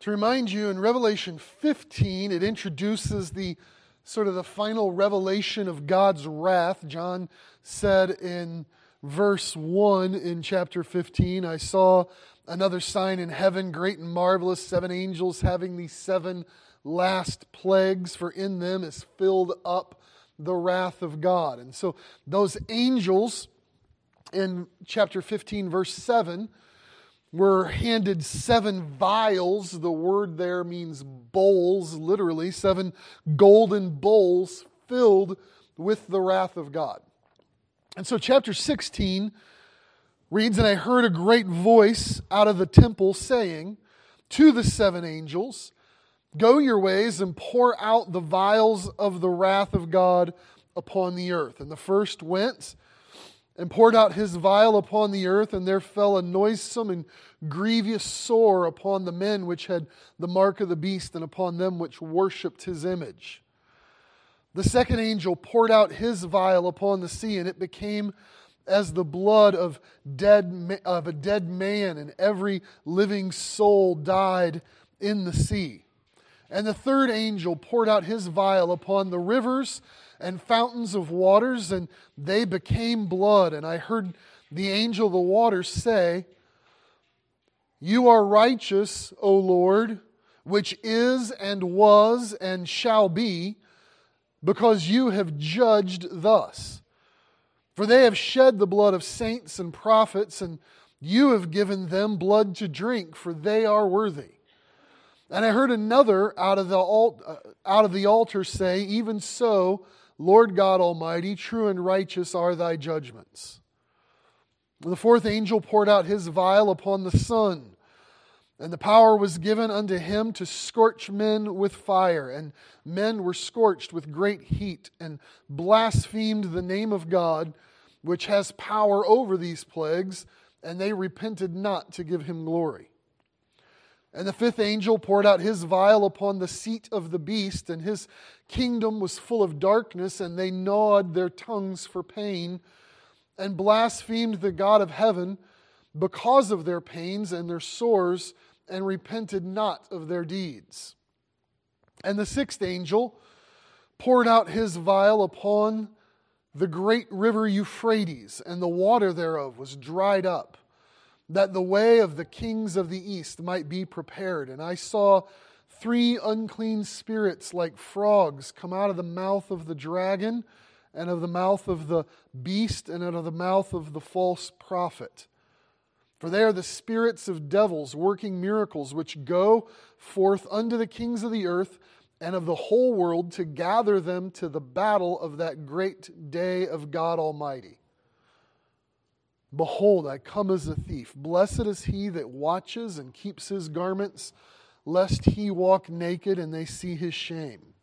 To remind you, in Revelation 15, it introduces the sort of the final revelation of God's wrath. John said in verse 1 in chapter 15, I saw another sign in heaven, great and marvelous, seven angels having these seven last plagues, for in them is filled up the wrath of God. And so those angels in chapter 15, verse 7, were handed seven vials. The word there means bowls, literally, seven golden bowls filled with the wrath of God. And so, chapter 16 reads And I heard a great voice out of the temple saying to the seven angels, Go your ways and pour out the vials of the wrath of God upon the earth. And the first went and poured out his vial upon the earth, and there fell a noisome and grievous sore upon the men which had the mark of the beast, and upon them which worshipped his image. The second angel poured out his vial upon the sea, and it became as the blood of, dead, of a dead man, and every living soul died in the sea. And the third angel poured out his vial upon the rivers and fountains of waters, and they became blood. And I heard the angel of the waters say, You are righteous, O Lord, which is and was and shall be, because you have judged thus. For they have shed the blood of saints and prophets, and you have given them blood to drink, for they are worthy. And I heard another out of the, uh, out of the altar say, Even so, Lord God Almighty, true and righteous are thy judgments. The fourth angel poured out his vial upon the sun, and the power was given unto him to scorch men with fire. And men were scorched with great heat, and blasphemed the name of God, which has power over these plagues, and they repented not to give him glory. And the fifth angel poured out his vial upon the seat of the beast, and his kingdom was full of darkness, and they gnawed their tongues for pain, and blasphemed the God of heaven because of their pains and their sores, and repented not of their deeds. And the sixth angel poured out his vial upon the great river Euphrates, and the water thereof was dried up that the way of the kings of the east might be prepared. And I saw three unclean spirits like frogs come out of the mouth of the dragon, and of the mouth of the beast, and out of the mouth of the false prophet. For they are the spirits of devils working miracles, which go forth unto the kings of the earth and of the whole world to gather them to the battle of that great day of God Almighty. Behold, I come as a thief. Blessed is he that watches and keeps his garments, lest he walk naked and they see his shame.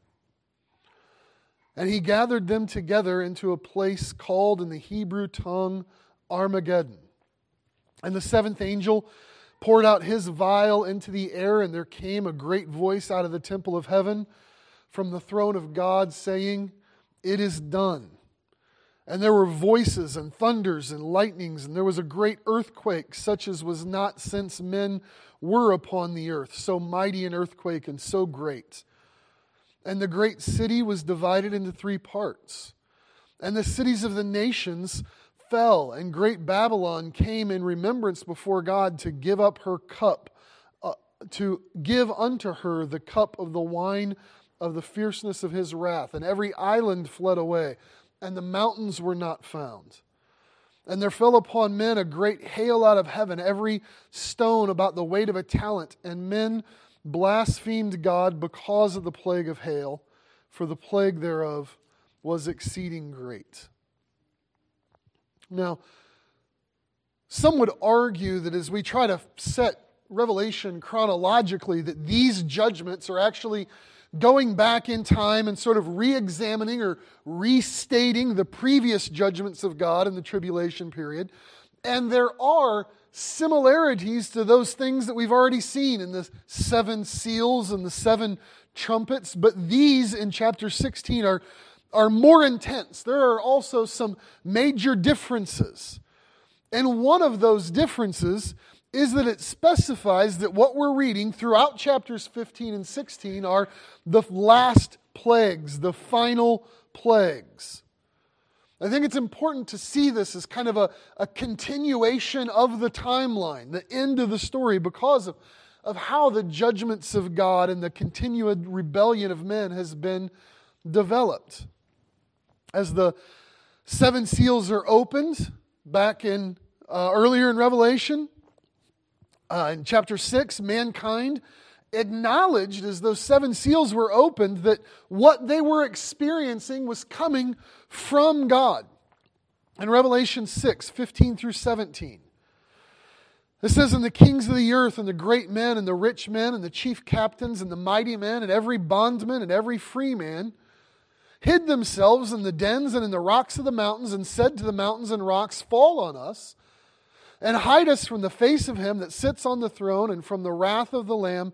And he gathered them together into a place called in the Hebrew tongue Armageddon. And the seventh angel poured out his vial into the air, and there came a great voice out of the temple of heaven from the throne of God, saying, It is done. And there were voices and thunders and lightnings, and there was a great earthquake, such as was not since men were upon the earth, so mighty an earthquake and so great. And the great city was divided into three parts. And the cities of the nations fell, and great Babylon came in remembrance before God to give up her cup, uh, to give unto her the cup of the wine of the fierceness of his wrath. And every island fled away and the mountains were not found. And there fell upon men a great hail out of heaven, every stone about the weight of a talent. And men blasphemed God because of the plague of hail, for the plague thereof was exceeding great. Now, some would argue that as we try to set Revelation chronologically, that these judgments are actually going back in time and sort of re examining or restating the previous judgments of God in the tribulation period. And there are similarities to those things that we've already seen in the seven seals and the seven trumpets, but these in chapter 16 are, are more intense. There are also some major differences. And one of those differences is that it specifies that what we're reading throughout chapters 15 and 16 are the last plagues, the final plagues. I think it's important to see this as kind of a, a continuation of the timeline, the end of the story, because of, of how the judgments of God and the continued rebellion of men has been developed. As the seven seals are opened back in uh, earlier in Revelation, uh, in chapter 6, mankind acknowledged as those seven seals were opened that what they were experiencing was coming from God. In Revelation 6 15 through 17, it says, And the kings of the earth, and the great men, and the rich men, and the chief captains, and the mighty men, and every bondman, and every free man, hid themselves in the dens and in the rocks of the mountains, and said to the mountains and rocks, Fall on us, and hide us from the face of him that sits on the throne, and from the wrath of the Lamb.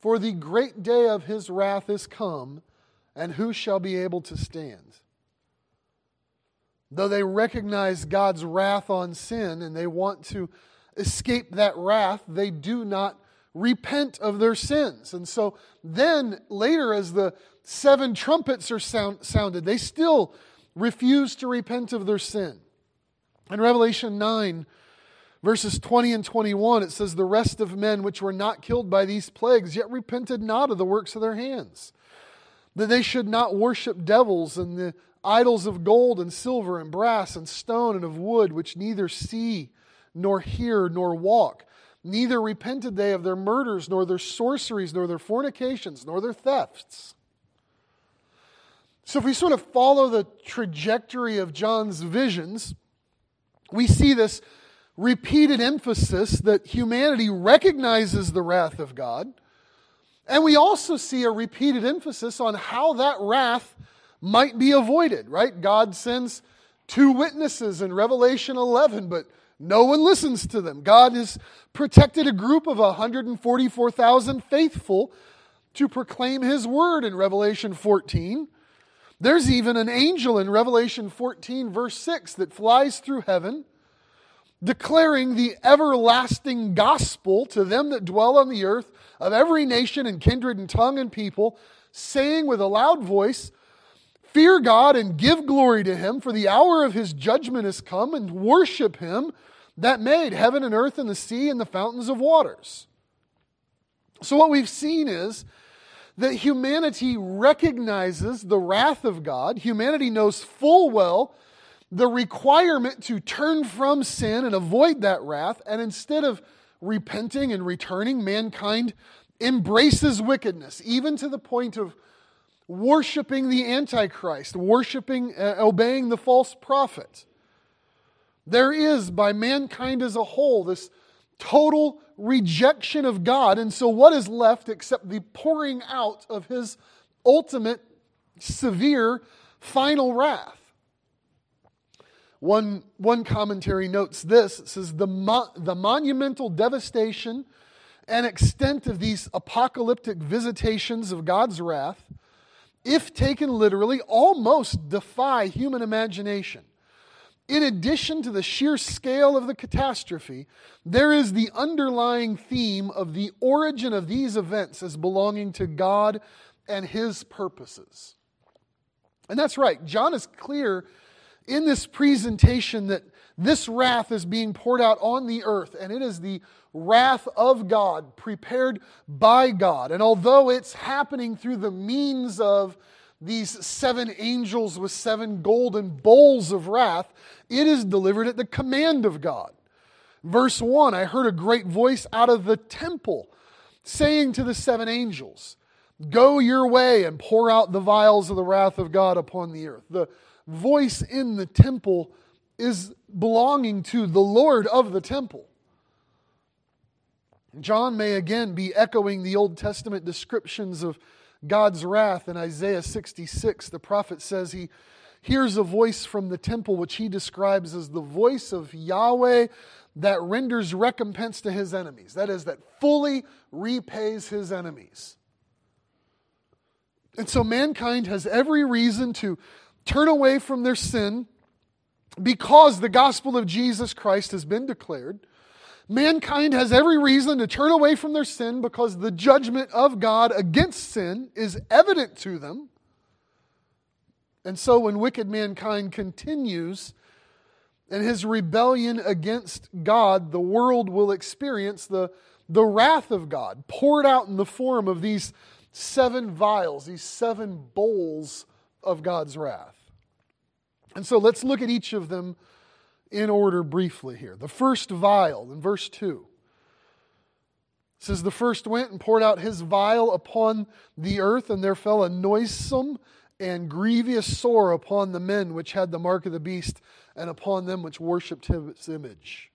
For the great day of his wrath is come, and who shall be able to stand? Though they recognize God's wrath on sin and they want to escape that wrath, they do not repent of their sins. And so then later, as the seven trumpets are sound, sounded, they still refuse to repent of their sin. In Revelation 9, Verses 20 and 21, it says, The rest of men which were not killed by these plagues, yet repented not of the works of their hands, that they should not worship devils and the idols of gold and silver and brass and stone and of wood, which neither see nor hear nor walk. Neither repented they of their murders, nor their sorceries, nor their fornications, nor their thefts. So, if we sort of follow the trajectory of John's visions, we see this repeated emphasis that humanity recognizes the wrath of God. And we also see a repeated emphasis on how that wrath might be avoided, right? God sends two witnesses in Revelation 11, but no one listens to them. God has protected a group of 144,000 faithful to proclaim his word in Revelation 14. There's even an angel in Revelation 14, verse 6, that flies through heaven declaring the everlasting gospel to them that dwell on the earth of every nation and kindred and tongue and people, saying with a loud voice, Fear God and give glory to him, for the hour of his judgment is come, and worship him that made heaven and earth and the sea and the fountains of waters. So, what we've seen is that humanity recognizes the wrath of God. Humanity knows full well the requirement to turn from sin and avoid that wrath, and instead of repenting and returning, mankind embraces wickedness, even to the point of worshiping the Antichrist, worshiping, uh, obeying the false prophet. There is, by mankind as a whole, this total rejection of God. And so, what is left except the pouring out of his ultimate, severe, final wrath? One, one commentary notes this it says, the, mo- the monumental devastation and extent of these apocalyptic visitations of God's wrath, if taken literally, almost defy human imagination. In addition to the sheer scale of the catastrophe, there is the underlying theme of the origin of these events as belonging to God and His purposes. And that's right. John is clear in this presentation that this wrath is being poured out on the earth, and it is the wrath of God prepared by God. And although it's happening through the means of these seven angels with seven golden bowls of wrath, it is delivered at the command of God. Verse 1 I heard a great voice out of the temple saying to the seven angels, Go your way and pour out the vials of the wrath of God upon the earth. The voice in the temple is belonging to the Lord of the temple. John may again be echoing the Old Testament descriptions of God's wrath in Isaiah 66. The prophet says he hears a voice from the temple, which he describes as the voice of Yahweh that renders recompense to his enemies. That is, that fully repays his enemies. And so mankind has every reason to turn away from their sin because the gospel of Jesus Christ has been declared, Mankind has every reason to turn away from their sin because the judgment of God against sin is evident to them. And so when wicked mankind continues in his rebellion against God, the world will experience the, the wrath of God poured out in the form of these seven vials, these seven bowls of God's wrath. And so let's look at each of them in order briefly here. The first vial in verse 2 says, The first went and poured out his vial upon the earth, and there fell a noisome and grievous sore upon the men which had the mark of the beast, and upon them which worshipped his image.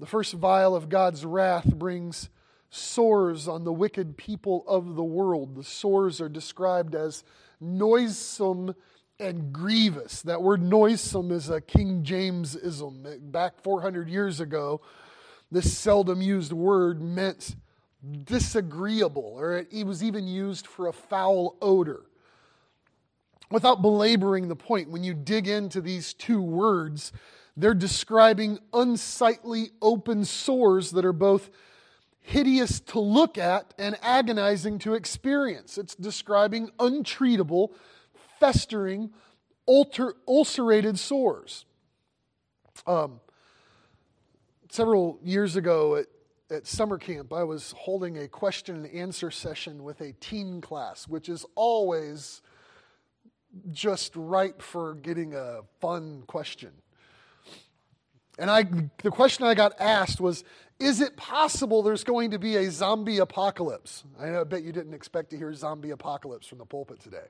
The first vial of God's wrath brings sores on the wicked people of the world. The sores are described as noisome and grievous. That word noisome is a King James ism. Back 400 years ago, this seldom used word meant disagreeable, or it was even used for a foul odor. Without belaboring the point, when you dig into these two words, they're describing unsightly open sores that are both hideous to look at and agonizing to experience. It's describing untreatable, festering, ulcer- ulcerated sores. Um, several years ago at, at summer camp, I was holding a question and answer session with a teen class, which is always just ripe for getting a fun question. And I, the question I got asked was Is it possible there's going to be a zombie apocalypse? I bet you didn't expect to hear zombie apocalypse from the pulpit today.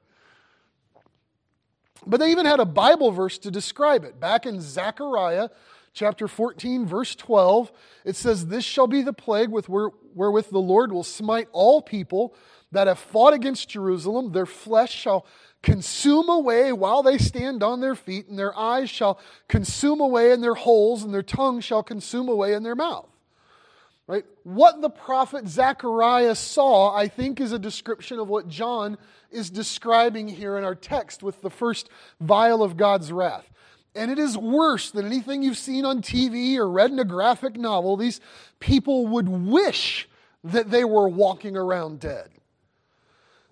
But they even had a Bible verse to describe it. Back in Zechariah chapter 14, verse 12, it says, This shall be the plague with wherewith the Lord will smite all people that have fought against Jerusalem. Their flesh shall consume away while they stand on their feet, and their eyes shall consume away in their holes, and their tongue shall consume away in their mouth. Right? What the prophet Zechariah saw, I think, is a description of what John is describing here in our text with the first vial of God's wrath. And it is worse than anything you've seen on TV or read in a graphic novel. These people would wish that they were walking around dead.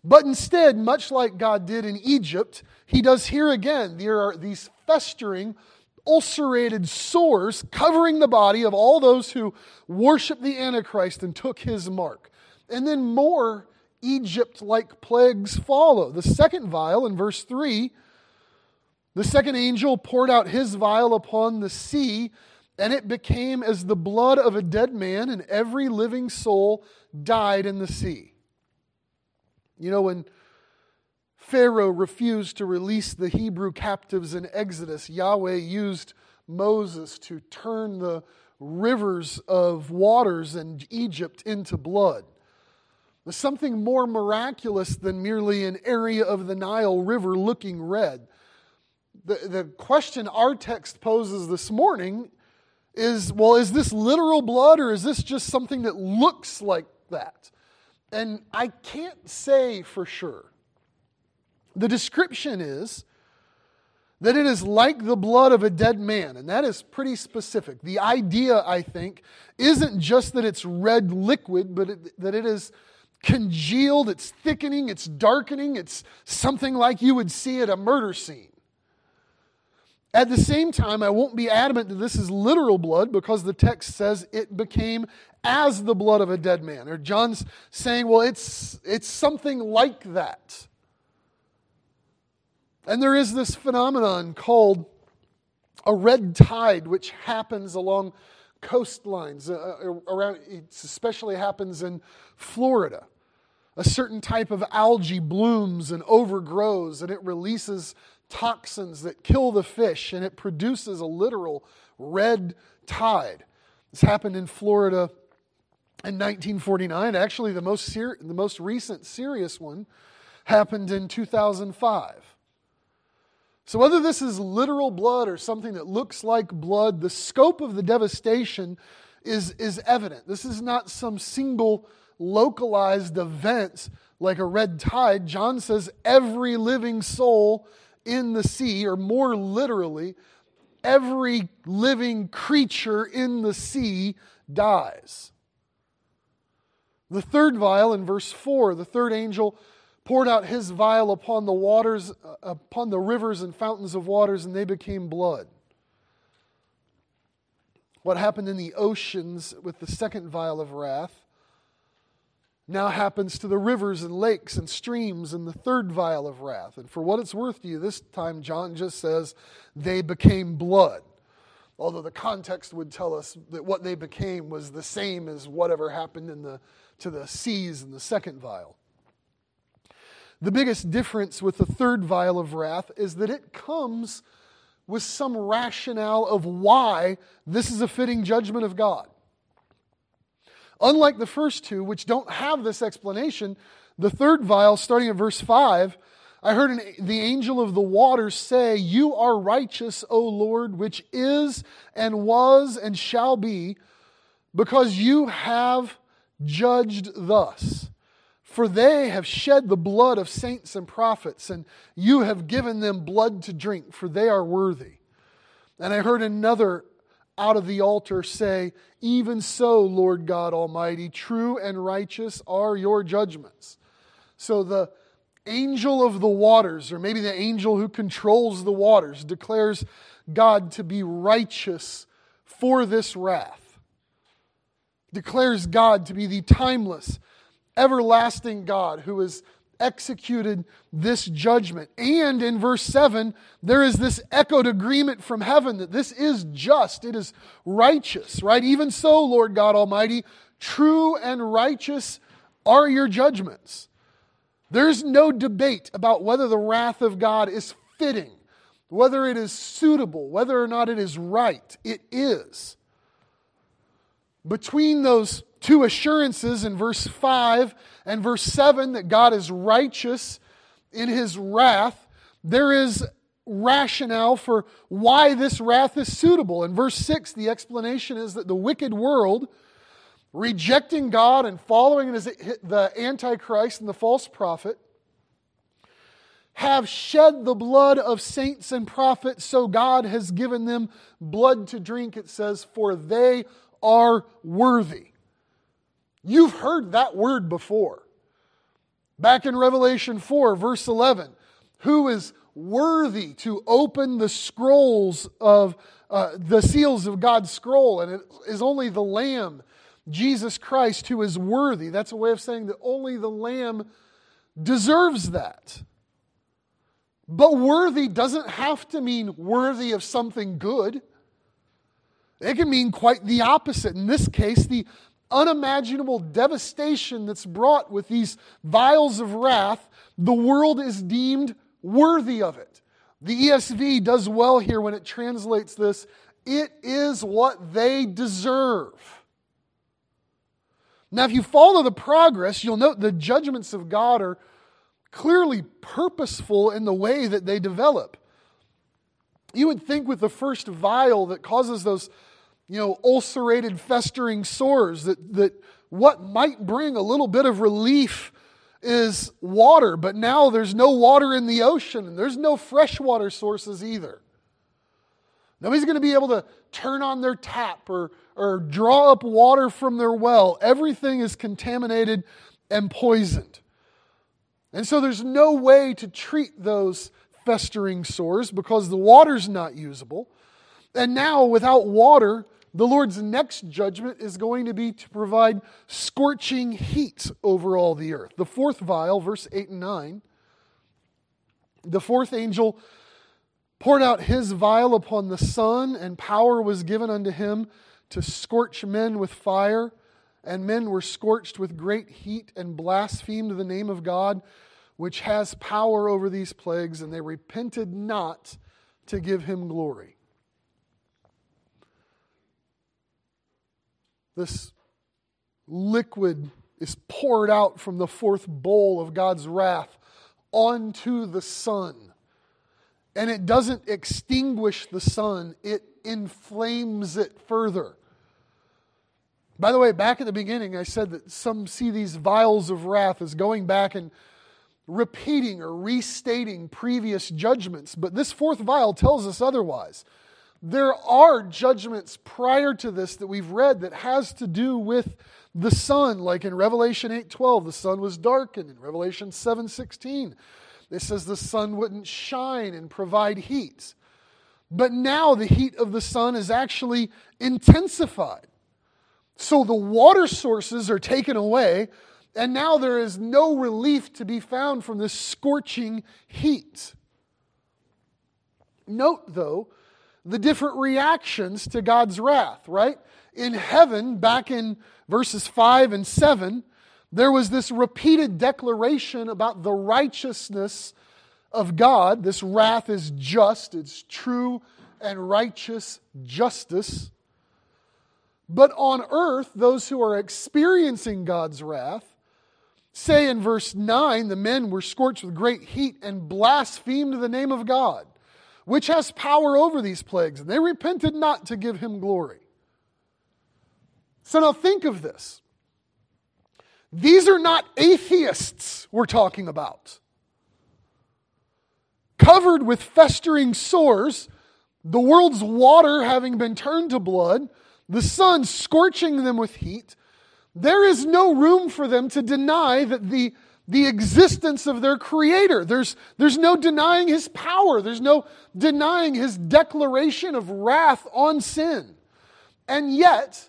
But instead, much like God did in Egypt, he does here again. There are these festering, ulcerated sores covering the body of all those who worshiped the Antichrist and took his mark. And then more Egypt like plagues follow. The second vial in verse 3 the second angel poured out his vial upon the sea, and it became as the blood of a dead man, and every living soul died in the sea. You know, when Pharaoh refused to release the Hebrew captives in Exodus, Yahweh used Moses to turn the rivers of waters in Egypt into blood. Something more miraculous than merely an area of the Nile River looking red. The, the question our text poses this morning is well, is this literal blood or is this just something that looks like that? And I can't say for sure. The description is that it is like the blood of a dead man, and that is pretty specific. The idea, I think, isn't just that it's red liquid, but it, that it is congealed, it's thickening, it's darkening, it's something like you would see at a murder scene. At the same time, I won't be adamant that this is literal blood because the text says it became as the blood of a dead man. Or John's saying, well, it's, it's something like that. And there is this phenomenon called a red tide, which happens along coastlines. Uh, uh around, it especially happens in Florida. A certain type of algae blooms and overgrows, and it releases toxins that kill the fish, and it produces a literal red tide. This happened in Florida in 1949. Actually, the most, ser- the most recent serious one happened in 2005. So, whether this is literal blood or something that looks like blood, the scope of the devastation is, is evident. This is not some single localized event like a red tide. John says every living soul in the sea, or more literally, every living creature in the sea dies. The third vial in verse 4, the third angel poured out his vial upon the waters, uh, upon the rivers and fountains of waters, and they became blood. What happened in the oceans with the second vial of wrath now happens to the rivers and lakes and streams in the third vial of wrath. And for what it's worth to you, this time John just says they became blood. Although the context would tell us that what they became was the same as whatever happened in the, to the seas in the second vial. The biggest difference with the third vial of wrath is that it comes with some rationale of why this is a fitting judgment of God. Unlike the first two, which don't have this explanation, the third vial, starting at verse 5, I heard an, the angel of the waters say, You are righteous, O Lord, which is and was and shall be, because you have judged thus. For they have shed the blood of saints and prophets, and you have given them blood to drink, for they are worthy. And I heard another out of the altar say, Even so, Lord God Almighty, true and righteous are your judgments. So the angel of the waters, or maybe the angel who controls the waters, declares God to be righteous for this wrath, declares God to be the timeless, everlasting God who is executed this judgment. And in verse 7, there is this echoed agreement from heaven that this is just, it is righteous, right? Even so, Lord God Almighty, true and righteous are your judgments. There's no debate about whether the wrath of God is fitting, whether it is suitable, whether or not it is right. It is. Between those two assurances in verse 5 and verse 7 that God is righteous in his wrath, there is rationale for why this wrath is suitable. In verse 6, the explanation is that the wicked world, rejecting God and following the Antichrist and the false prophet, have shed the blood of saints and prophets, so God has given them blood to drink, it says, for they are worthy. You've heard that word before. Back in Revelation 4, verse 11, who is worthy to open the scrolls of uh, the seals of God's scroll? And it is only the Lamb, Jesus Christ, who is worthy. That's a way of saying that only the Lamb deserves that. But worthy doesn't have to mean worthy of something good. It can mean quite the opposite. In this case, the unimaginable devastation that's brought with these vials of wrath, the world is deemed worthy of it. The ESV does well here when it translates this it is what they deserve. Now, if you follow the progress, you'll note the judgments of God are clearly purposeful in the way that they develop. You would think with the first vial that causes those you know, ulcerated, festering sores, that, that what might bring a little bit of relief is water, but now there's no water in the ocean and there's no freshwater sources either. Nobody's going to be able to turn on their tap or, or draw up water from their well. Everything is contaminated and poisoned. And so there's no way to treat those festering sores because the water's not usable. And now, without water, the Lord's next judgment is going to be to provide scorching heat over all the earth. The fourth vial, verse 8 and 9, the fourth angel poured out his vial upon the sun, and power was given unto him to scorch men with fire. And men were scorched with great heat and blasphemed the name of God, which has power over these plagues, and they repented not to give him glory. This liquid is poured out from the fourth bowl of God's wrath onto the sun. And it doesn't extinguish the sun, it inflames it further. By the way, back at the beginning, I said that some see these vials of wrath as going back and repeating or restating previous judgments, but this fourth vial tells us otherwise. There are judgments prior to this that we've read that has to do with the sun. Like in revelation 8.12 the sun was darkened. In revelation 7.16 it says the sun wouldn't shine and provide heat. But now the heat of the sun is actually intensified. So the water sources are taken away and now there is no relief to be found from this scorching heat. Note though the different reactions to god's wrath right in heaven back in verses 5 and 7, there was this repeated declaration about the righteousness of God. This wrath is just, it's true and righteous justice. But on earth, those who are experiencing God's wrath say in verse 9 the men were scorched with great heat and blasphemed the name of God, which has power over these plagues, and they repented not to give him glory. So now think of this. These are not atheists we're talking about. Covered with festering sores, the world's water having been turned to blood, the sun scorching them with heat, there is no room for them to deny that the, the existence of their creator. There's, there's no denying his power. There's no denying his declaration of wrath on sin. And yet,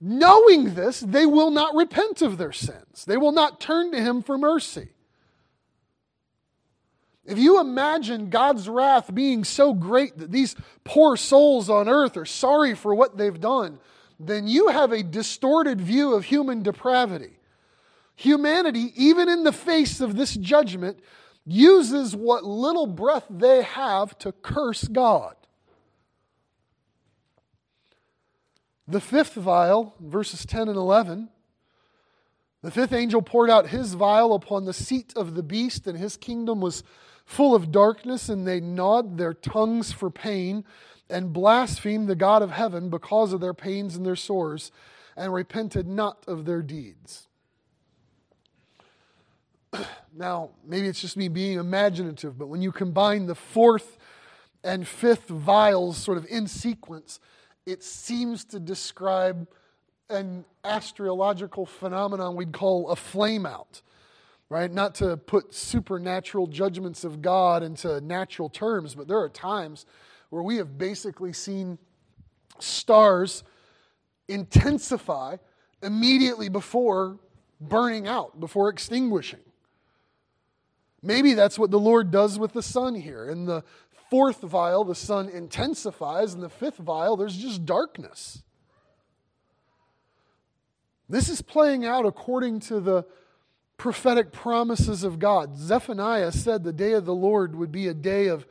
Knowing this, they will not repent of their sins. They will not turn to Him for mercy. If you imagine God's wrath being so great that these poor souls on earth are sorry for what they've done, then you have a distorted view of human depravity. Humanity, even in the face of this judgment, uses what little breath they have to curse God. The fifth vial, verses 10 and 11, the fifth angel poured out his vial upon the seat of the beast, and his kingdom was full of darkness, and they gnawed their tongues for pain and blasphemed the God of heaven because of their pains and their sores, and repented not of their deeds. Now, maybe it's just me being imaginative, but when you combine the fourth and fifth vials sort of in sequence, it seems to describe an astrological phenomenon we'd call a flame out, right? Not to put supernatural judgments of God into natural terms, but there are times where we have basically seen stars intensify immediately before burning out, before extinguishing. Maybe that's what the Lord does with the sun here. In the fourth vial, the sun intensifies. In the fifth vial, there's just darkness. This is playing out according to the prophetic promises of God. Zephaniah said the day of the Lord would be a day of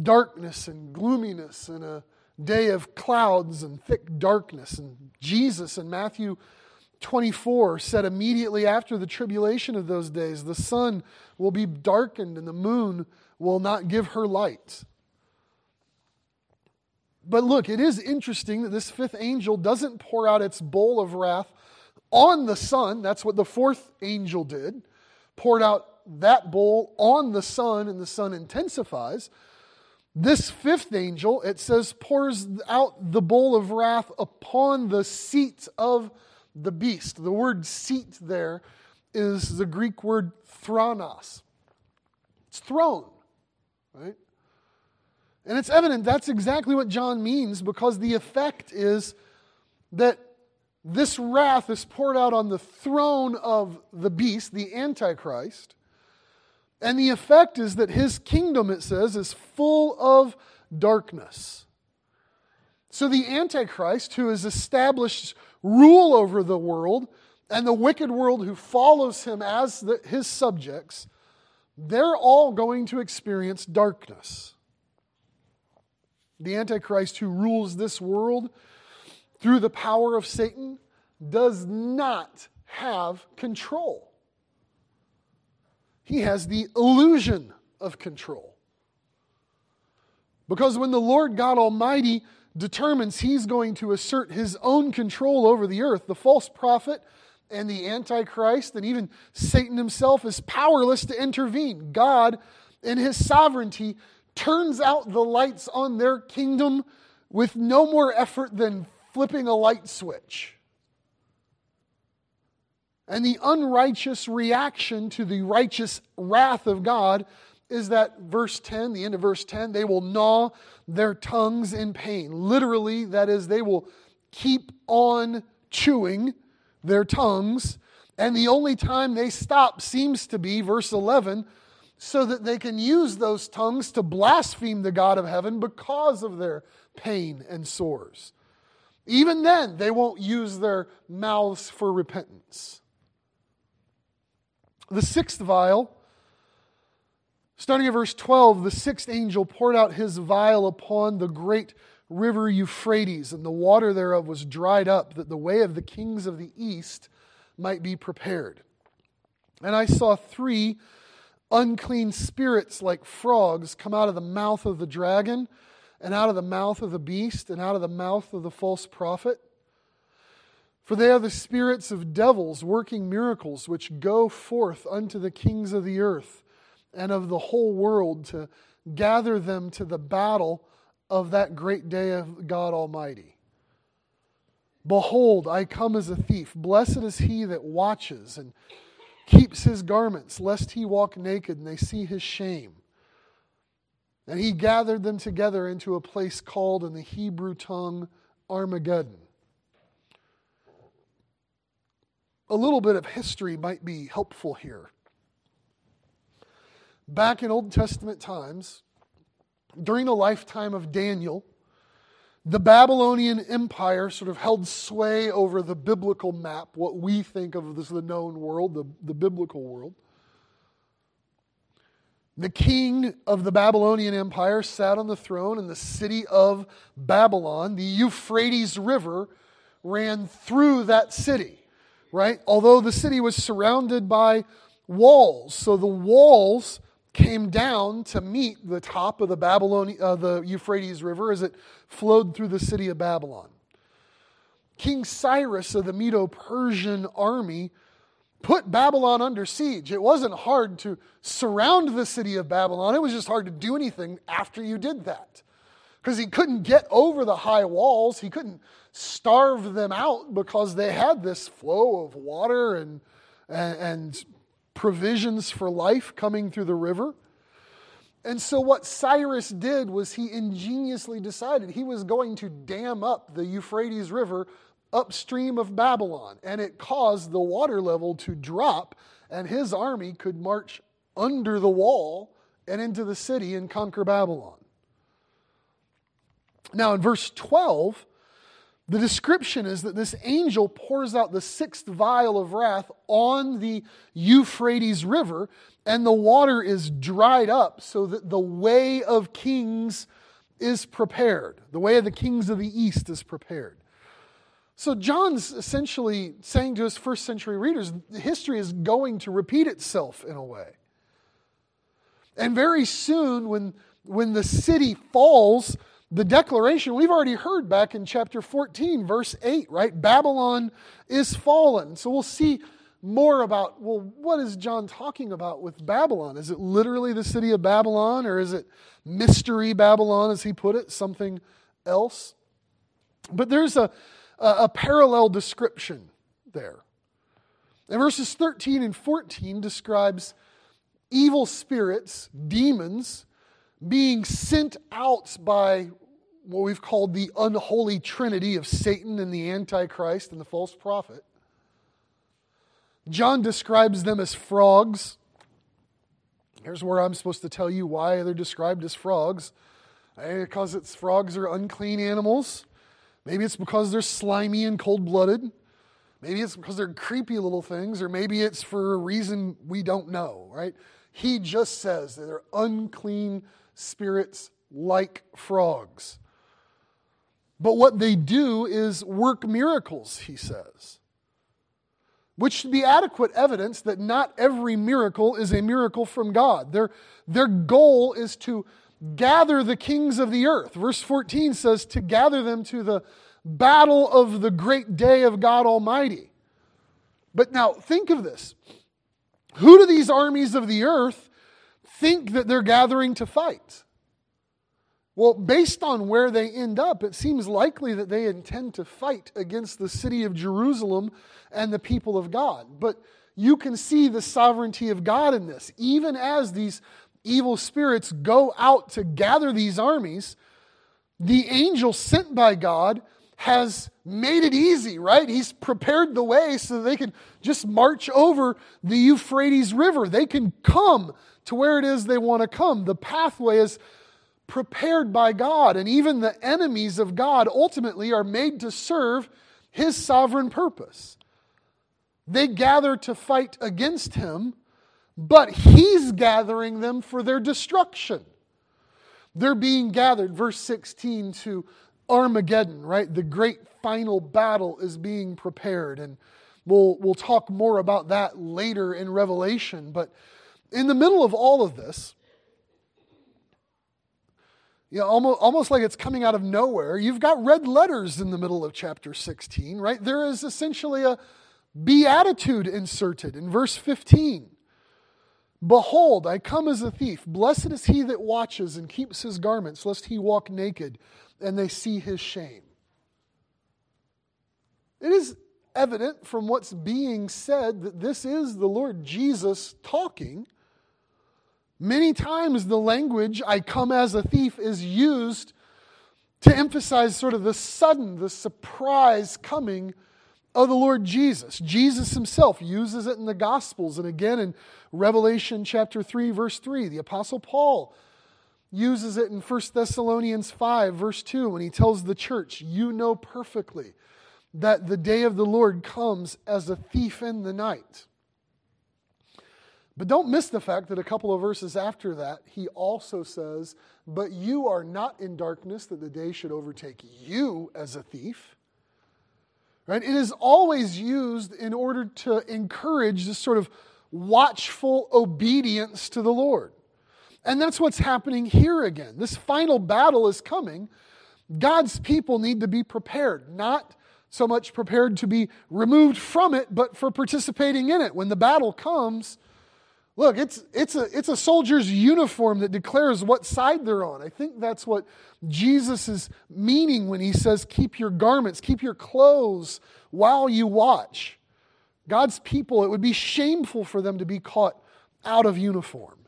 darkness and gloominess and a day of clouds and thick darkness. And Jesus in Matthew 24 said immediately after the tribulation of those days, the sun will be darkened and the moon will not give her light. But look, it is interesting that this fifth angel doesn't pour out its bowl of wrath on the sun. That's what the fourth angel did. Poured out that bowl on the sun, and the sun intensifies. This fifth angel, it says, pours out the bowl of wrath upon the seat of the beast. The word seat there is the Greek word thronos. It's throne right? And it's evident that's exactly what John means because the effect is that this wrath is poured out on the throne of the beast, the Antichrist. And the effect is that his kingdom, it says, is full of darkness. So the Antichrist, who is established rule over the world, and the wicked world who follows him as the, his subjects, they're all going to experience darkness. The Antichrist who rules this world through the power of Satan does not have control. He has the illusion of control. Because when the Lord God Almighty determines he's going to assert his own control over the earth, the false prophet and the Antichrist and even Satan himself is powerless to intervene. God, in his sovereignty, turns out the lights on their kingdom with no more effort than flipping a light switch. And the unrighteous reaction to the righteous wrath of God is that verse 10, the end of verse 10, they will gnaw their tongues in pain. Literally, that is, they will keep on chewing their tongues. And the only time they stop seems to be, verse 11, so that they can use those tongues to blaspheme the God of heaven because of their pain and sores. Even then, they won't use their mouths for repentance. The sixth vial, starting at verse 12, the sixth angel poured out his vial upon the great river Euphrates, and the water thereof was dried up, that the way of the kings of the east might be prepared. And I saw three unclean spirits like frogs come out of the mouth of the dragon, and out of the mouth of the beast, and out of the mouth of the false prophet. For they are the spirits of devils working miracles, which go forth unto the kings of the earth and of the whole world to gather them to the battle of that great day of God Almighty. Behold, I come as a thief. Blessed is he that watches and keeps his garments, lest he walk naked and they see his shame. And he gathered them together into a place called in the Hebrew tongue Armageddon. a little bit of history might be helpful here. Back in Old Testament times, during the lifetime of Daniel, the Babylonian Empire sort of held sway over the biblical map, what we think of as the known world, the, the biblical world. The king of the Babylonian Empire sat on the throne in the city of Babylon. The Euphrates River ran through that city right? Although the city was surrounded by walls. So the walls came down to meet the top of the uh, the Euphrates River as it flowed through the city of Babylon. King Cyrus of the Medo Persian army put Babylon under siege. It wasn't hard to surround the city of Babylon, it was just hard to do anything after you did that. Because he couldn't get over the high walls, he couldn't starve them out because they had this flow of water and, and, and provisions for life coming through the river. And so, what Cyrus did was he ingeniously decided he was going to dam up the Euphrates River upstream of Babylon. And it caused the water level to drop, and his army could march under the wall and into the city and conquer Babylon. Now, in verse 12, the description is that this angel pours out the sixth vial of wrath on the Euphrates River, and the water is dried up so that the way of kings is prepared. The way of the kings of the east is prepared. So, John's essentially saying to his first century readers history is going to repeat itself in a way. And very soon, when, when the city falls, the declaration we've already heard back in chapter 14, verse 8, right? Babylon is fallen. So we'll see more about, well, what is John talking about with Babylon? Is it literally the city of Babylon, or is it mystery Babylon, as he put it, something else? But there's a, a, a parallel description there. And verses 13 and 14 describes evil spirits, demons, being sent out by what we've called the unholy trinity of Satan and the Antichrist and the false prophet. John describes them as frogs. Here's where I'm supposed to tell you why they're described as frogs. Eh, because it's frogs are unclean animals. Maybe it's because they're slimy and cold blooded. Maybe it's because they're creepy little things, or maybe it's for a reason we don't know, right? He just says that they're unclean spirits like frogs. But what they do is work miracles, he says, which should be adequate evidence that not every miracle is a miracle from God. Their, their goal is to gather the kings of the earth. Verse 14 says, to gather them to the battle of the great day of God Almighty. But now, think of this. Who do these armies of the earth think that they're gathering to fight. Well, based on where they end up, it seems likely that they intend to fight against the city of Jerusalem and the people of God. But you can see the sovereignty of God in this. Even as these evil spirits go out to gather these armies, the angel sent by God has made it easy, right? He's prepared the way so they can just march over the Euphrates River. They can come to where it is they want to come. The pathway is prepared by God, and even the enemies of God ultimately are made to serve his sovereign purpose. They gather to fight against him, but he's gathering them for their destruction. They're being gathered, verse 16, to Armageddon, right? The great final battle is being prepared. And we'll, we'll talk more about that later in Revelation. But in the middle of all of this, you know, almost, almost like it's coming out of nowhere, you've got red letters in the middle of chapter 16, right? There is essentially a beatitude inserted in verse 15. Behold, I come as a thief. Blessed is he that watches and keeps his garments, lest he walk naked and they see his shame. It is evident from what's being said that this is the Lord Jesus talking. Many times the language, I come as a thief, is used to emphasize sort of the sudden, the surprise coming of the Lord Jesus. Jesus himself uses it in the Gospels and again in Revelation chapter 3, verse 3. The Apostle Paul uses it in 1 Thessalonians 5, verse 2, when he tells the church, You know perfectly that the day of the Lord comes as a thief in the night. But don't miss the fact that a couple of verses after that, he also says, But you are not in darkness that the day should overtake you as a thief. Right? It is always used in order to encourage this sort of watchful obedience to the Lord. And that's what's happening here again. This final battle is coming. God's people need to be prepared, not so much prepared to be removed from it, but for participating in it. When the battle comes, look, it's, it's, a, it's a soldier's uniform that declares what side they're on. I think that's what Jesus is meaning when he says, Keep your garments, keep your clothes while you watch. God's people, it would be shameful for them to be caught out of uniform.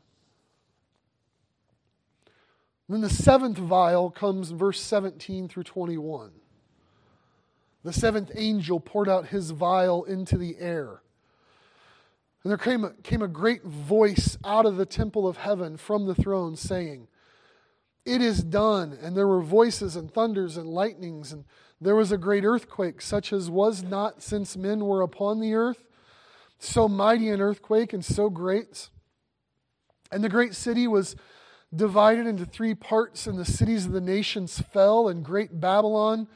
then the seventh vial comes verse 17 through 21. The seventh angel poured out his vial into the air. And there came a, came a great voice out of the temple of heaven from the throne saying, It is done. And there were voices and thunders and lightnings, and there was a great earthquake, such as was not since men were upon the earth so mighty an earthquake and so great. And the great city was divided into three parts, and the cities of the nations fell, and great Babylon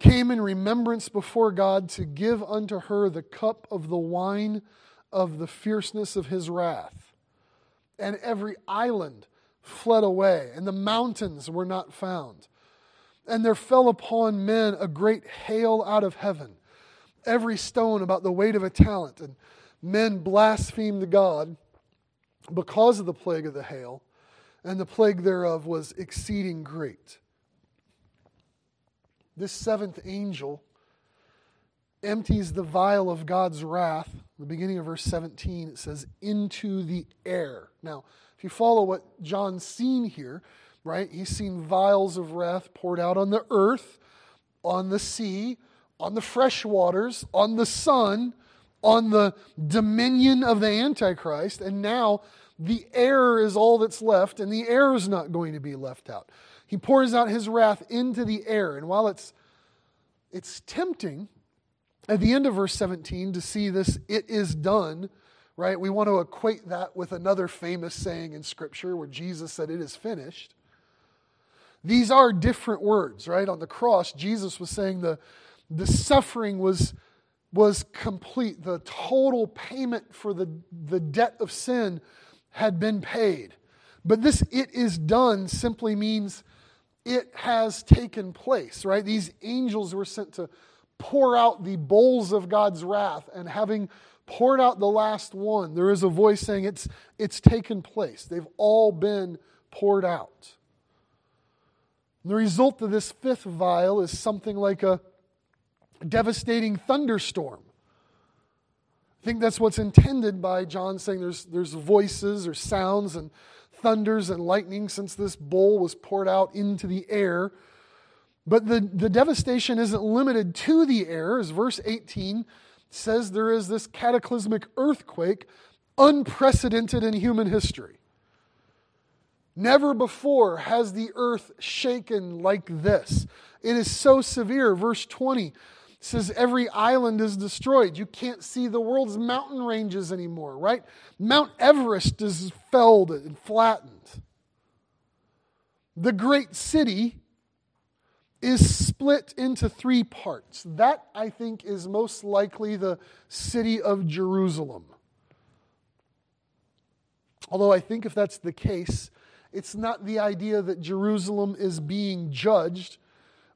came in remembrance before God to give unto her the cup of the wine of the fierceness of his wrath. And every island fled away, and the mountains were not found. And there fell upon men a great hail out of heaven every stone about the weight of a talent. And men blasphemed God because of the plague of the hail, and the plague thereof was exceeding great. This seventh angel empties the vial of God's wrath. The beginning of verse 17, it says, into the air. Now, if you follow what John's seen here, right, he's seen vials of wrath poured out on the earth, on the sea, on the fresh waters, on the sun, on the dominion of the Antichrist, and now the air is all that's left, and the air is not going to be left out. He pours out his wrath into the air, and while it's it's tempting at the end of verse 17 to see this it is done right we want to equate that with another famous saying in scripture where jesus said it is finished these are different words right on the cross jesus was saying the the suffering was, was complete. The total payment for the, the debt of sin had been paid. But this it is done simply means it has taken place, right? These angels were sent to pour out the bowls of God's wrath, and having poured out the last one, there is a voice saying it's, it's taken place. They've all been poured out. And the result of this fifth vial is something like a devastating thunderstorm. I think that's what's intended by John saying there's, there's voices or sounds and thunders and lightning since this bowl was poured out into the air. But the, the devastation isn't limited to the air, as verse 18 says there is this cataclysmic earthquake unprecedented in human history. Never before has the earth shaken like this. It is so severe. Verse 20 says every island is destroyed. You can't see the world's mountain ranges anymore, right? Mount Everest is felled and flattened. The great city is split into three parts. That, I think, is most likely the city of Jerusalem. Although I think if that's the case, it's not the idea that Jerusalem is being judged.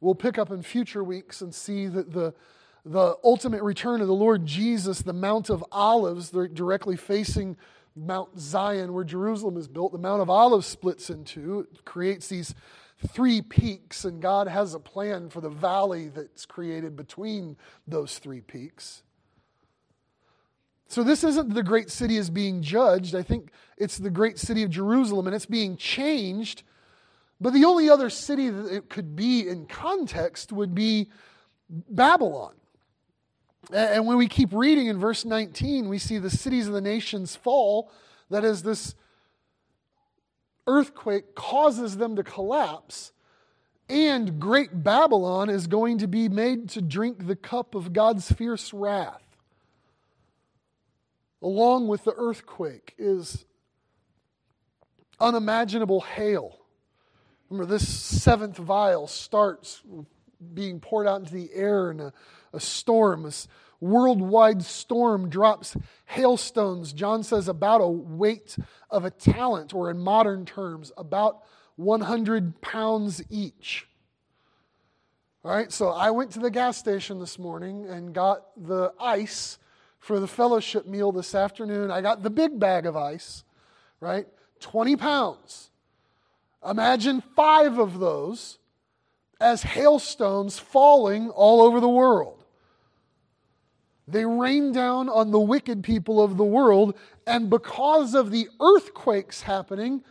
We'll pick up in future weeks and see that the, the ultimate return of the Lord Jesus, the Mount of Olives, they're directly facing Mount Zion, where Jerusalem is built, the Mount of Olives splits into, it creates these three peaks, and God has a plan for the valley that's created between those three peaks. So, this isn't the great city is being judged. I think it's the great city of Jerusalem, and it's being changed. But the only other city that it could be in context would be Babylon. And when we keep reading in verse 19, we see the cities of the nations fall. That is, this earthquake causes them to collapse, and great Babylon is going to be made to drink the cup of God's fierce wrath. Along with the earthquake is unimaginable hail. Remember, this seventh vial starts being poured out into the air in a, a storm. Worldwide storm drops hailstones, John says, about a weight of a talent, or in modern terms, about 100 pounds each. All right, so I went to the gas station this morning and got the ice for the fellowship meal this afternoon. I got the big bag of ice, right? 20 pounds. Imagine five of those as hailstones falling all over the world. They rain down on the wicked people of the world, and because of the earthquakes happening,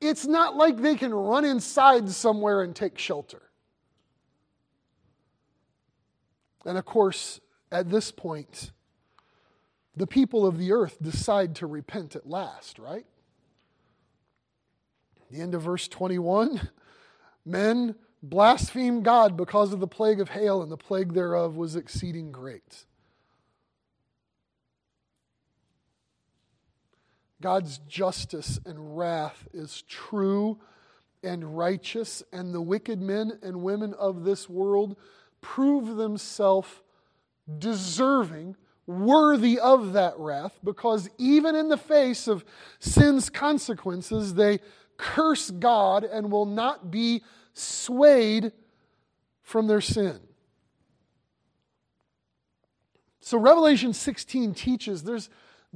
it's not like they can run inside somewhere and take shelter. And of course, at this point, the people of the earth decide to repent at last, right? The end of verse 21 men blaspheme God because of the plague of hail, and the plague thereof was exceeding great. God's justice and wrath is true and righteous, and the wicked men and women of this world prove themselves deserving, worthy of that wrath, because even in the face of sin's consequences, they curse God and will not be swayed from their sin. So, Revelation 16 teaches there's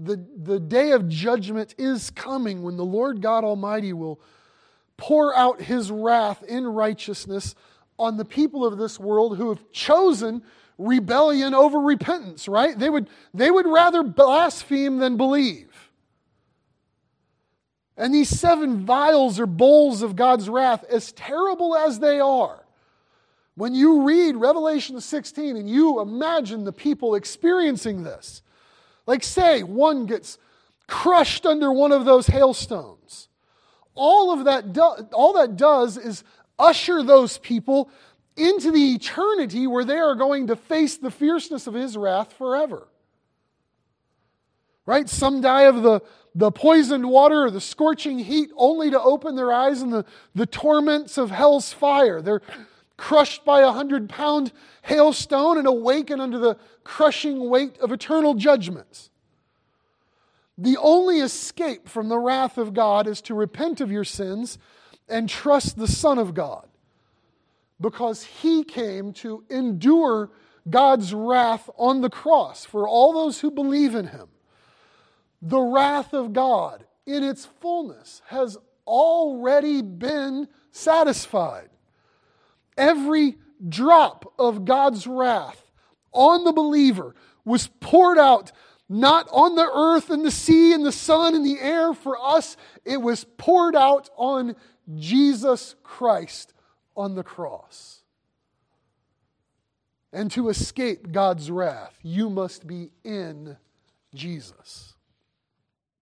the, the day of judgment is coming when the Lord God Almighty will pour out his wrath in righteousness on the people of this world who have chosen rebellion over repentance, right? They would, they would rather blaspheme than believe. And these seven vials or bowls of God's wrath, as terrible as they are, when you read Revelation 16 and you imagine the people experiencing this, like, say, one gets crushed under one of those hailstones. All of that, do- all that does is usher those people into the eternity where they are going to face the fierceness of his wrath forever. Right? Some die of the, the poisoned water or the scorching heat only to open their eyes in the, the torments of hell's fire. They're crushed by a hundred pound hailstone and awaken under the crushing weight of eternal judgments. The only escape from the wrath of God is to repent of your sins and trust the Son of God because he came to endure God's wrath on the cross for all those who believe in him. The wrath of God in its fullness has already been satisfied. Every drop of God's wrath on the believer was poured out not on the earth and the sea and the sun and the air for us, it was poured out on Jesus Christ on the cross. And to escape God's wrath, you must be in Jesus.